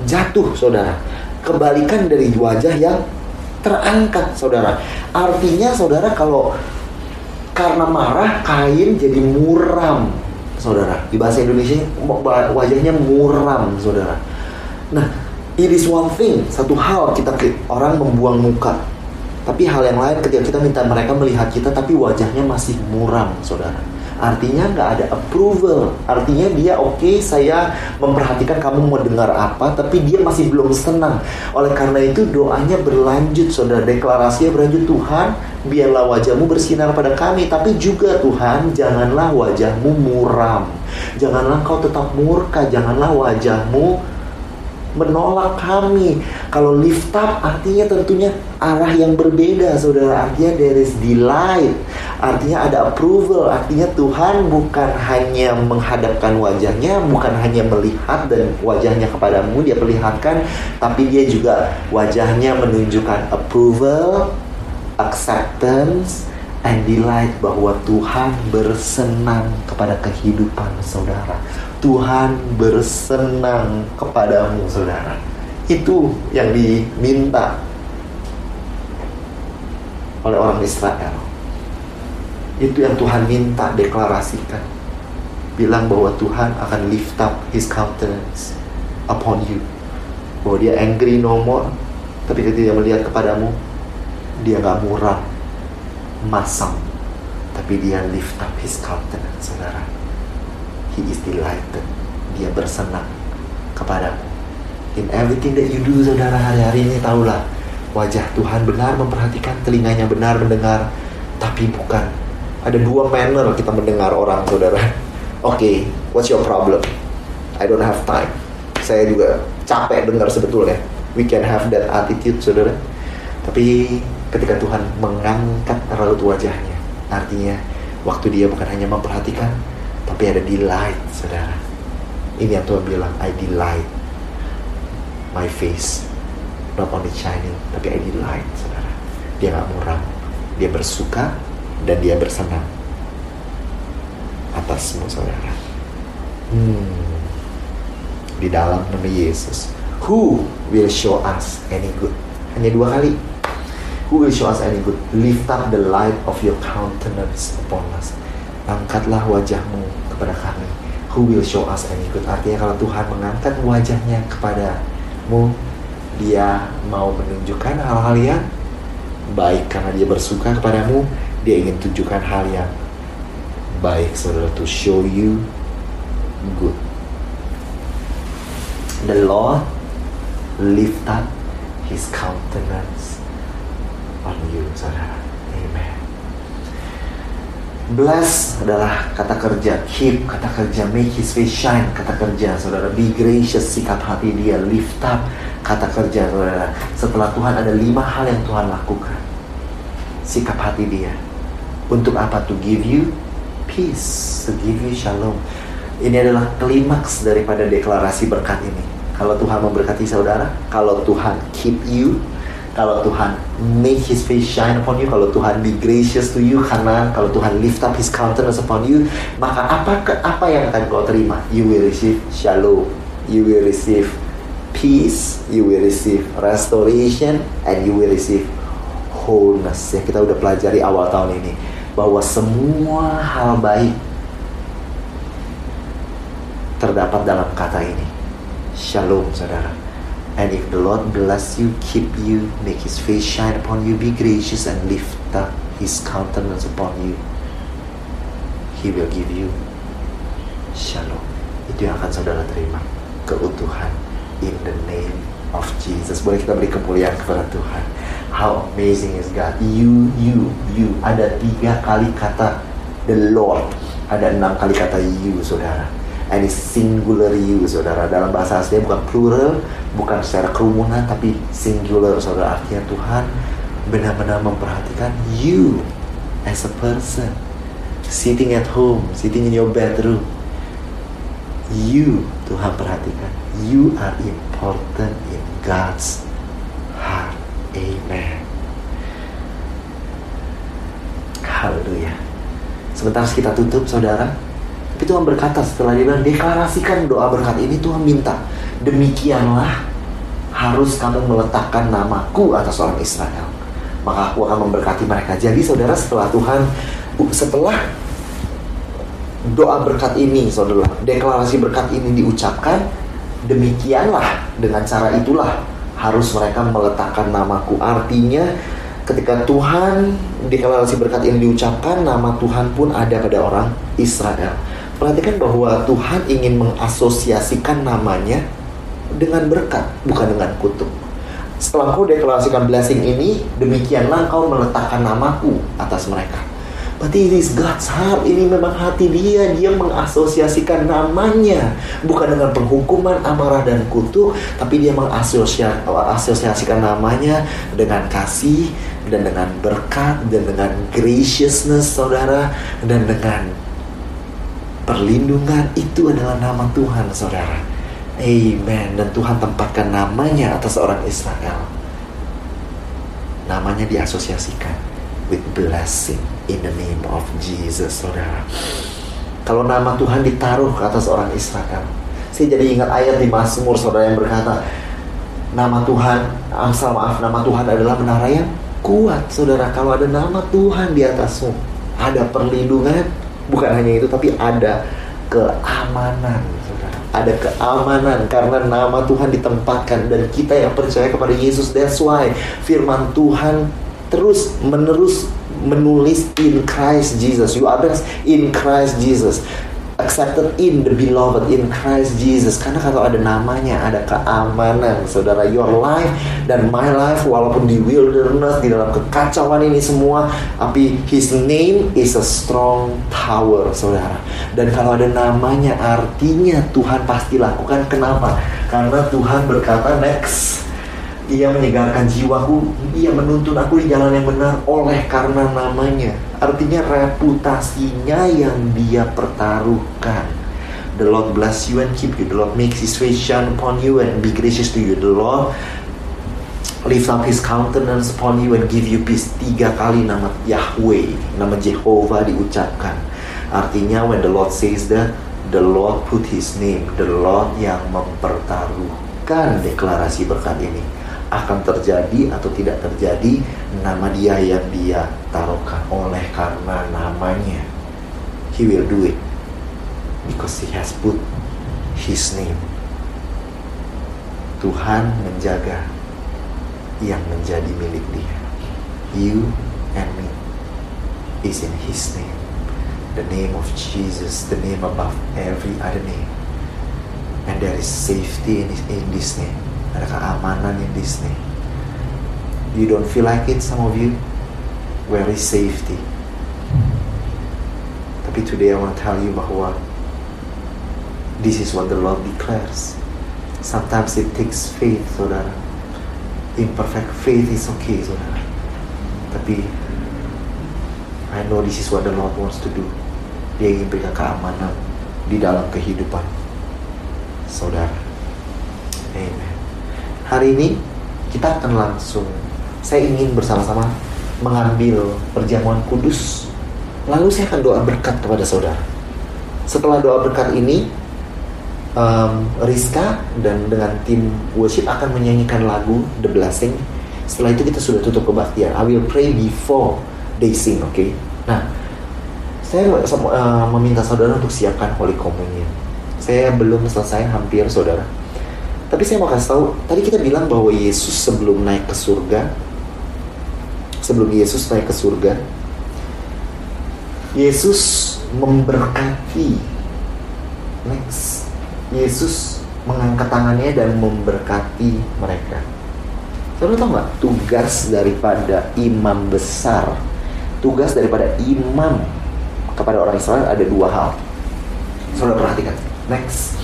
jatuh, saudara. Kebalikan dari wajah yang terangkat, saudara. Artinya, saudara, kalau karena marah, Kain jadi muram, saudara. Di bahasa Indonesia, wajahnya muram, saudara. Nah, it is one thing, satu hal kita orang membuang muka tapi hal yang lain ketika kita minta mereka melihat kita tapi wajahnya masih muram, saudara. Artinya nggak ada approval. Artinya dia oke, okay, saya memperhatikan kamu mau dengar apa, tapi dia masih belum senang. Oleh karena itu doanya berlanjut, saudara. Deklarasinya berlanjut Tuhan, biarlah wajahmu bersinar pada kami, tapi juga Tuhan, janganlah wajahmu muram. Janganlah kau tetap murka, janganlah wajahmu menolak kami. Kalau lift up artinya tentunya arah yang berbeda, saudara. Artinya there is delight. Artinya ada approval. Artinya Tuhan bukan hanya menghadapkan wajahnya, bukan hanya melihat dan wajahnya kepadamu dia perlihatkan, tapi dia juga wajahnya menunjukkan approval, acceptance, and delight bahwa Tuhan bersenang kepada kehidupan saudara. Tuhan bersenang kepadamu, saudara. Itu yang diminta oleh orang Israel. Itu yang Tuhan minta deklarasikan. Bilang bahwa Tuhan akan lift up his countenance upon you. Bahwa dia angry no more. Tapi ketika dia melihat kepadamu, dia gak murah, masam. Tapi dia lift up his countenance, saudara. He is delighted. Dia bersenang kepadamu in everything that you do saudara hari-hari ini tahulah wajah Tuhan benar memperhatikan telinganya benar mendengar tapi bukan. Ada dua manner kita mendengar orang saudara. Oke okay, what's your problem? I don't have time. Saya juga capek dengar sebetulnya. We can have that attitude saudara. Tapi ketika Tuhan mengangkat raut wajahnya. Artinya waktu dia bukan hanya memperhatikan tapi ada delight saudara. Ini yang Tuhan bilang I delight my face not only shining tapi I delight saudara. Dia nggak muram dia bersuka dan dia bersenang atasmu saudara. Hmm. di dalam nama Yesus who will show us any good? Hanya dua kali who will show us any good? Lift up the light of your countenance upon us. Angkatlah wajahmu kepada kami. Who will show us any good? Artinya kalau Tuhan mengangkat wajahnya kepada mu dia mau menunjukkan hal-hal yang baik. Karena dia bersuka kepadamu dia ingin tunjukkan hal yang baik saudara to show you good. The Lord lift up his countenance you saudara Bless adalah kata kerja, keep kata kerja, make his face shine kata kerja, saudara. Be gracious sikap hati dia, lift up kata kerja, saudara. Setelah Tuhan ada lima hal yang Tuhan lakukan, sikap hati dia. Untuk apa? To give you peace, to give you shalom. Ini adalah klimaks daripada deklarasi berkat ini. Kalau Tuhan memberkati saudara, kalau Tuhan keep you, kalau Tuhan make his face shine upon you, kalau Tuhan be gracious to you, karena kalau Tuhan lift up his countenance upon you, maka apa apa yang akan kau terima? You will receive shalom, you will receive peace, you will receive restoration, and you will receive wholeness. Ya kita udah pelajari awal tahun ini bahwa semua hal baik terdapat dalam kata ini. Shalom, saudara. And if the Lord bless you, keep you, make his face shine upon you, be gracious and lift up his countenance upon you, he will give you shalom. Itu yang akan saudara terima. Keutuhan. In the name of Jesus. Boleh kita beri kemuliaan kepada Tuhan. How amazing is God. You, you, you. Ada tiga kali kata the Lord. Ada enam kali kata you, saudara and singular you saudara. Dalam bahasa aslinya bukan plural bukan secara kerumunan tapi singular saudara. Artinya Tuhan benar-benar memperhatikan you as a person. Sitting at home sitting in your bedroom. You Tuhan perhatikan. You are important in God's heart. Amen. Haleluya sebentar kita tutup saudara tapi Tuhan berkata setelah dia bilang deklarasikan doa berkat ini Tuhan minta demikianlah harus kamu meletakkan namaku atas orang Israel. Maka aku akan memberkati mereka. Jadi saudara setelah Tuhan setelah doa berkat ini saudara deklarasi berkat ini diucapkan demikianlah dengan cara itulah harus mereka meletakkan namaku. Artinya ketika Tuhan deklarasi berkat ini diucapkan nama Tuhan pun ada pada orang Israel Perhatikan bahwa Tuhan ingin mengasosiasikan namanya dengan berkat, bukan dengan kutuk. Setelah kau deklarasikan blessing ini, demikianlah kau meletakkan namaku atas mereka. Berarti it is God's heart. Ini memang hati dia. Dia mengasosiasikan namanya. Bukan dengan penghukuman, amarah, dan kutuk. Tapi dia mengasosiasikan namanya dengan kasih. Dan dengan berkat. Dan dengan graciousness, saudara. Dan dengan Perlindungan itu adalah nama Tuhan, saudara. Amen. Dan Tuhan tempatkan namanya atas orang Israel. Namanya diasosiasikan with blessing in the name of Jesus, saudara. Kalau nama Tuhan ditaruh ke atas orang Israel, saya jadi ingat ayat di Mazmur, saudara yang berkata, Nama Tuhan, asal maaf, nama Tuhan adalah menara yang kuat, saudara. Kalau ada nama Tuhan di atasmu, ada perlindungan, bukan hanya itu, tapi ada keamanan. Ada keamanan karena nama Tuhan ditempatkan dan kita yang percaya kepada Yesus. That's why firman Tuhan terus menerus menulis in Christ Jesus. You are in Christ Jesus accepted in the beloved in Christ Jesus. Karena kalau ada namanya ada keamanan saudara. Your life dan my life walaupun di wilderness di dalam kekacauan ini semua tapi his name is a strong tower saudara. Dan kalau ada namanya artinya Tuhan pasti lakukan. Kenapa? Karena Tuhan berkata next ia menyegarkan jiwaku, ia menuntun aku di jalan yang benar oleh karena namanya. Artinya reputasinya yang dia pertaruhkan. The Lord bless you and keep you. The Lord makes his face shine upon you and be gracious to you. The Lord lift up his countenance upon you and give you peace. Tiga kali nama Yahweh, nama Jehovah diucapkan. Artinya when the Lord says that, the Lord put his name. The Lord yang mempertaruhkan deklarasi berkat ini akan terjadi atau tidak terjadi nama dia yang dia taruhkan. Oleh karena namanya he will do it. Because he has put his name. Tuhan menjaga yang menjadi milik dia. You and me is in his name. The name of Jesus the name above every other name. And there is safety in, this name ada keamanan in Disney. You don't feel like it, some of you? Where is safety? Tapi today I want to tell you bahwa this is what the Lord declares. Sometimes it takes faith, saudara. Imperfect faith is okay, saudara. Tapi I know this is what the Lord wants to do. Dia ingin berikan keamanan di dalam kehidupan saudara. Amen hari ini kita akan langsung saya ingin bersama-sama mengambil perjamuan kudus. Lalu saya akan doa berkat kepada saudara. Setelah doa berkat ini um, Rizka dan dengan tim worship akan menyanyikan lagu The Blessing. Setelah itu kita sudah tutup kebaktian. I will pray before they sing oke okay? nah saya uh, meminta saudara untuk siapkan Holy Communion saya belum selesai hampir saudara tapi saya mau kasih tahu, tadi kita bilang bahwa Yesus sebelum naik ke surga, sebelum Yesus naik ke surga, Yesus memberkati. Next, Yesus mengangkat tangannya dan memberkati mereka. Saudara tahu nggak tugas daripada imam besar, tugas daripada imam kepada orang Israel ada dua hal. Saudara perhatikan. Next,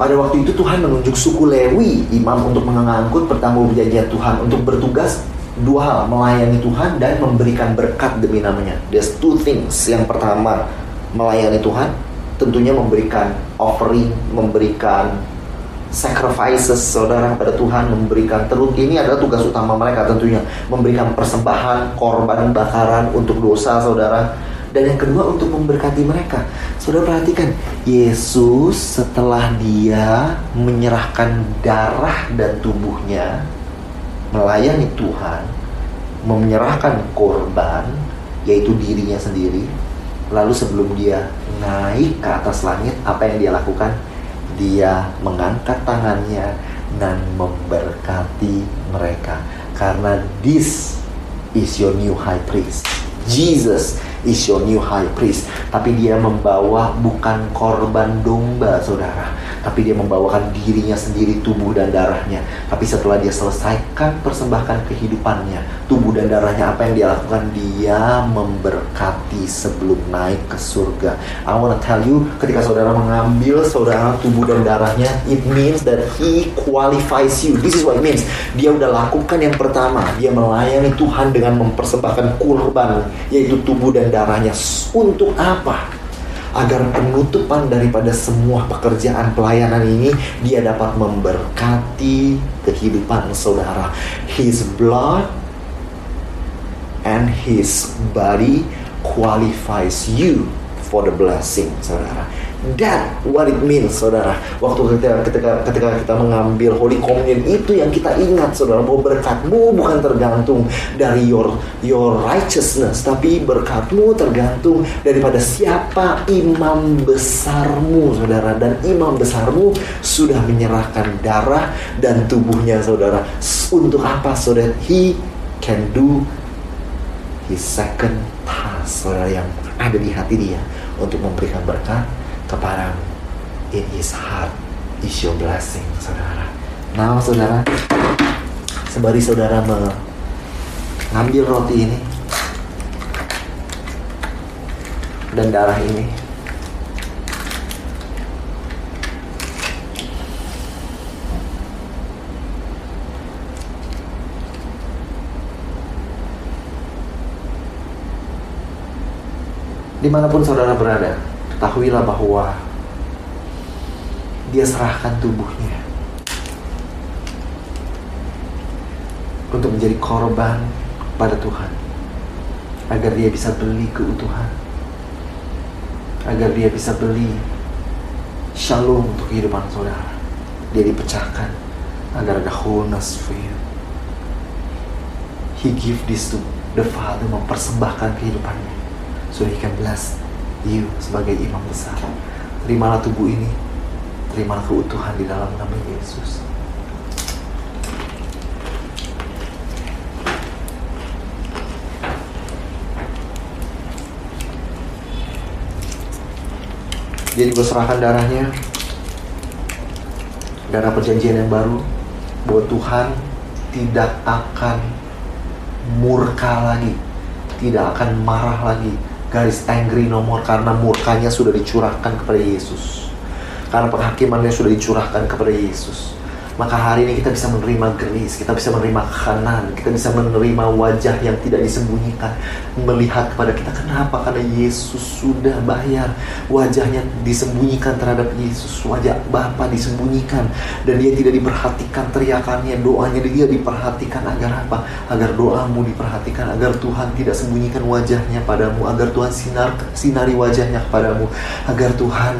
pada waktu itu Tuhan menunjuk suku Lewi, imam untuk mengangkut pertanggung perjanjian Tuhan untuk bertugas dua hal, melayani Tuhan dan memberikan berkat demi namanya. There's two things. Yang pertama, melayani Tuhan, tentunya memberikan offering, memberikan sacrifices saudara pada Tuhan memberikan terus ini adalah tugas utama mereka tentunya memberikan persembahan korban bakaran untuk dosa saudara dan yang kedua untuk memberkati mereka. Saudara perhatikan, Yesus setelah dia menyerahkan darah dan tubuhnya melayani Tuhan, menyerahkan korban yaitu dirinya sendiri. Lalu sebelum dia naik ke atas langit, apa yang dia lakukan? Dia mengangkat tangannya dan memberkati mereka. Karena this is your new high priest. Jesus is your new high priest. Tapi dia membawa bukan korban domba, saudara. Tapi dia membawakan dirinya sendiri, tubuh dan darahnya. Tapi setelah dia selesaikan persembahkan kehidupannya, tubuh dan darahnya apa yang dia lakukan? Dia memberkati sebelum naik ke surga. I wanna tell you, ketika saudara mengambil saudara tubuh dan darahnya, it means that he qualifies you. This is what it means. Dia udah lakukan yang pertama, dia melayani Tuhan dengan mempersembahkan kurban, yaitu tubuh dan darahnya untuk apa? Agar penutupan daripada semua pekerjaan pelayanan ini dia dapat memberkati kehidupan saudara. His blood and his body qualifies you for the blessing, saudara. That what it means, saudara. Waktu ketika ketika ketika kita mengambil Holy Communion itu yang kita ingat, saudara, bahwa berkatmu bukan tergantung dari your your righteousness, tapi berkatmu tergantung daripada siapa imam besarmu, saudara. Dan imam besarmu sudah menyerahkan darah dan tubuhnya, saudara. Untuk apa, saudara? He can do second task, saudara, yang ada di hati dia untuk memberikan berkat kepadamu. In his heart is your blessing, saudara. Now, saudara, sembari saudara mengambil roti ini dan darah ini, di mana pun saudara berada, ketahuilah bahwa dia serahkan tubuhnya untuk menjadi korban pada Tuhan. Agar dia bisa beli keutuhan. Agar dia bisa beli shalom untuk kehidupan saudara. Dia dipecahkan agar ada wholeness for you. He give this to the Father mempersembahkan kehidupannya he can bless you sebagai imam besar. Terimalah tubuh ini, terimalah keutuhan di dalam nama Yesus. Jadi gue serahkan darahnya Darah perjanjian yang baru Bahwa Tuhan tidak akan murka lagi Tidak akan marah lagi garis angry nomor karena murkanya sudah dicurahkan kepada Yesus. Karena penghakimannya sudah dicurahkan kepada Yesus. Maka hari ini kita bisa menerima geris, kita bisa menerima kanan, kita bisa menerima wajah yang tidak disembunyikan. Melihat kepada kita, kenapa? Karena Yesus sudah bayar. Wajahnya disembunyikan terhadap Yesus, wajah Bapa disembunyikan. Dan dia tidak diperhatikan teriakannya, doanya dia diperhatikan agar apa? Agar doamu diperhatikan, agar Tuhan tidak sembunyikan wajahnya padamu, agar Tuhan sinar sinari wajahnya kepadamu, agar Tuhan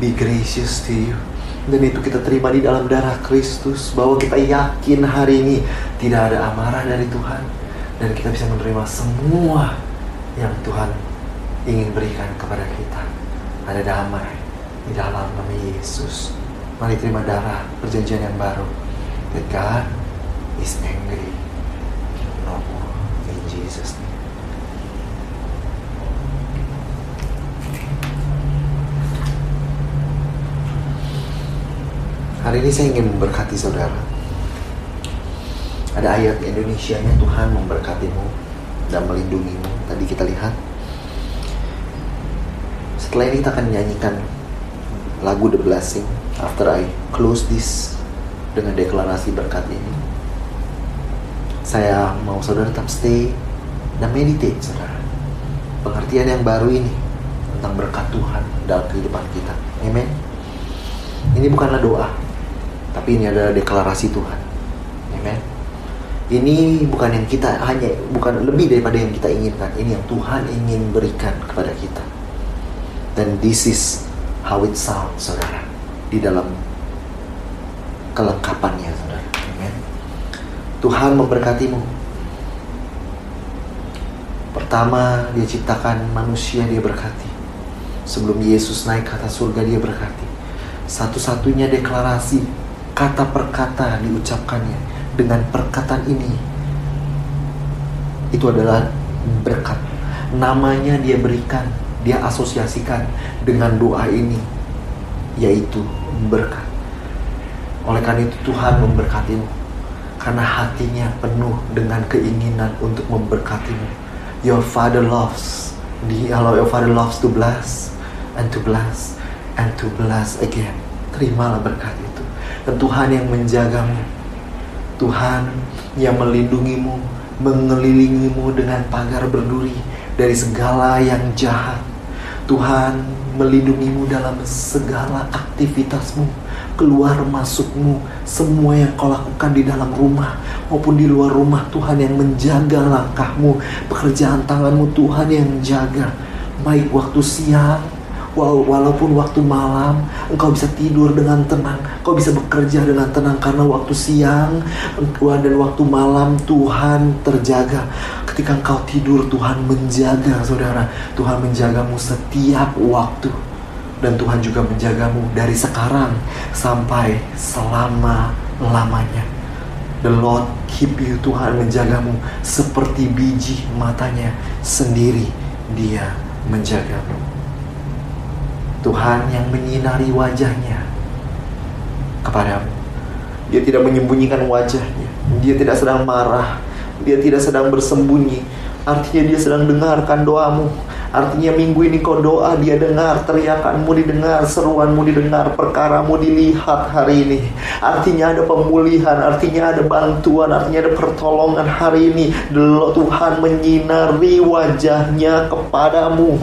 be gracious to you dan itu kita terima di dalam darah Kristus bahwa kita yakin hari ini tidak ada amarah dari Tuhan. Dan kita bisa menerima semua yang Tuhan ingin berikan kepada kita. Ada damai di dalam nama Yesus. Mari terima darah perjanjian yang baru. That God is angry. No more in Jesus name Hari ini saya ingin memberkati saudara. Ada ayat Indonesia-nya Tuhan memberkatimu dan melindungimu. Tadi kita lihat. Setelah ini kita akan menyanyikan lagu The Blessing after I close this dengan deklarasi berkat ini. Saya mau saudara tetap stay dan meditate saudara. Pengertian yang baru ini tentang berkat Tuhan dalam kehidupan kita. Amen. Ini bukanlah doa, tapi ini adalah deklarasi Tuhan. Amen. Ini bukan yang kita hanya bukan lebih daripada yang kita inginkan. Ini yang Tuhan ingin berikan kepada kita. Dan this is how it sounds, saudara, di dalam kelengkapannya, saudara. Amen. Tuhan memberkatimu. Pertama, dia ciptakan manusia, dia berkati. Sebelum Yesus naik ke atas surga, dia berkati. Satu-satunya deklarasi kata per kata diucapkannya. Dengan perkataan ini itu adalah berkat. Namanya dia berikan dia asosiasikan dengan doa ini yaitu berkat. Oleh karena itu Tuhan memberkatimu karena hatinya penuh dengan keinginan untuk memberkatimu. Your father loves di kalau your father loves to bless and to bless and to bless again. Terimalah berkat dan Tuhan yang menjagamu. Tuhan yang melindungimu, mengelilingimu dengan pagar berduri dari segala yang jahat. Tuhan melindungimu dalam segala aktivitasmu, keluar masukmu, semua yang kau lakukan di dalam rumah maupun di luar rumah. Tuhan yang menjaga langkahmu, pekerjaan tanganmu Tuhan yang jaga. Baik waktu siang, walaupun waktu malam engkau bisa tidur dengan tenang, engkau bisa bekerja dengan tenang karena waktu siang dan waktu malam Tuhan terjaga. Ketika engkau tidur Tuhan menjaga saudara, Tuhan menjagamu setiap waktu dan Tuhan juga menjagamu dari sekarang sampai selama-lamanya. The Lord keep you, Tuhan menjagamu seperti biji matanya sendiri. Dia menjagamu. Tuhan yang menyinari wajahnya kepadamu. Dia tidak menyembunyikan wajahnya. Dia tidak sedang marah. Dia tidak sedang bersembunyi. Artinya dia sedang dengarkan doamu. Artinya minggu ini kau doa dia dengar teriakanmu didengar seruanmu didengar perkaramu dilihat hari ini artinya ada pemulihan artinya ada bantuan artinya ada pertolongan hari ini Tuhan menyinari wajahnya kepadamu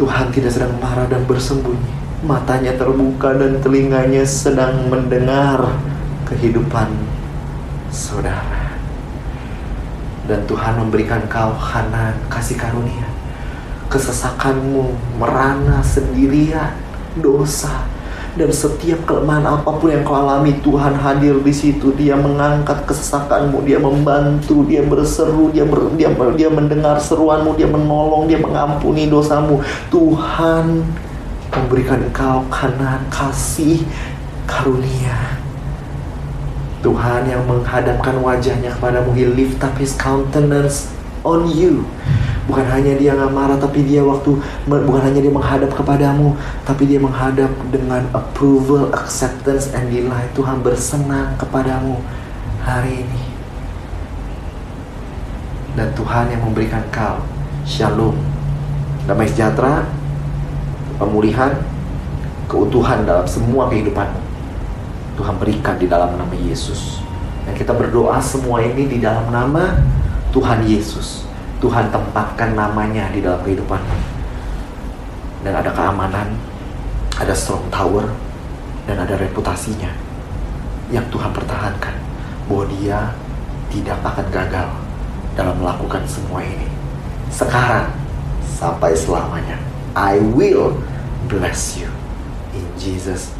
Tuhan tidak sedang marah dan bersembunyi. Matanya terbuka dan telinganya sedang mendengar kehidupan saudara. Dan Tuhan memberikan kau hanan kasih karunia. Kesesakanmu merana sendirian, dosa, dan setiap kelemahan apa pun yang kau alami Tuhan hadir di situ. Dia mengangkat kesesakanmu dia membantu dia berseru dia ber, dia dia mendengar seruanmu dia menolong dia mengampuni dosamu. Tuhan memberikan engkau kanan kasih karunia. Tuhan yang menghadapkan wajahnya kepadamu He lift up his countenance on you Bukan hanya dia nggak marah, tapi dia waktu bukan hanya dia menghadap kepadamu, tapi dia menghadap dengan approval, acceptance, and delight. Tuhan bersenang kepadamu hari ini. Dan Tuhan yang memberikan kau shalom, damai sejahtera, pemulihan, keutuhan dalam semua kehidupanmu. Tuhan berikan di dalam nama Yesus. Dan kita berdoa semua ini di dalam nama Tuhan Yesus. Tuhan tempatkan namanya di dalam kehidupan dan ada keamanan, ada strong tower, dan ada reputasinya yang Tuhan pertahankan bahwa dia tidak akan gagal dalam melakukan semua ini. Sekarang sampai selamanya. I will bless you in Jesus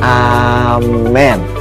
Amen.